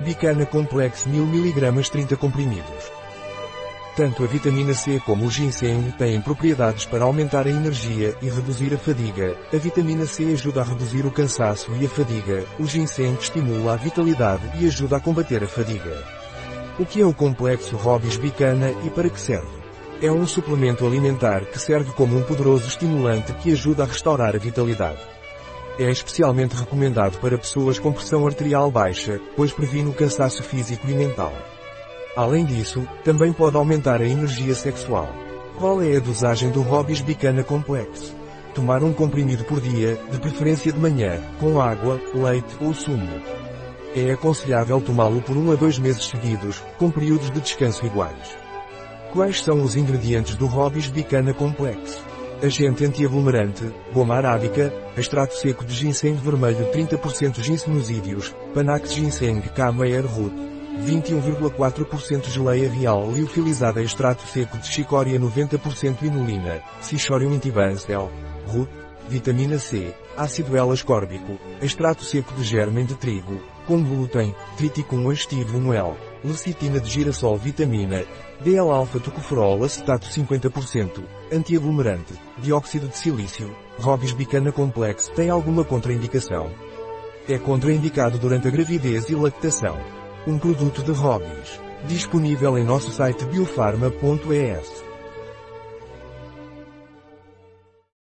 Bicana Complex 1000 mg 30 comprimidos. Tanto a vitamina C como o ginseng têm propriedades para aumentar a energia e reduzir a fadiga. A vitamina C ajuda a reduzir o cansaço e a fadiga. O ginseng estimula a vitalidade e ajuda a combater a fadiga. O que é o complexo Robis Bicana e para que serve? É um suplemento alimentar que serve como um poderoso estimulante que ajuda a restaurar a vitalidade. É especialmente recomendado para pessoas com pressão arterial baixa, pois previne o cansaço físico e mental. Além disso, também pode aumentar a energia sexual. Qual é a dosagem do Robis Bicana Complex? Tomar um comprimido por dia, de preferência de manhã, com água, leite ou sumo. É aconselhável tomá-lo por 1 a 2 meses seguidos, com períodos de descanso iguais. Quais são os ingredientes do Robis Bicana Complex? Agente antiaglomerante, goma arábica, extrato seco de ginseng vermelho 30% ginsenosídeos, Panax ginseng K. Root, 21,4% geleia real liofilizada extrato seco de chicória 90% inulina, Cichorium intibancel, RUT, vitamina C, ácido L-ascórbico, extrato seco de germen de trigo, com glúten, triticum estivo 1L, lecitina de girassol vitamina, DL-alfa-tocoferol acetato 50%, antiaglomerante, dióxido de silício, Robis bicana complex tem alguma contraindicação? É contraindicado durante a gravidez e lactação. Um produto de Hobbies. Disponível em nosso site biofarma.es.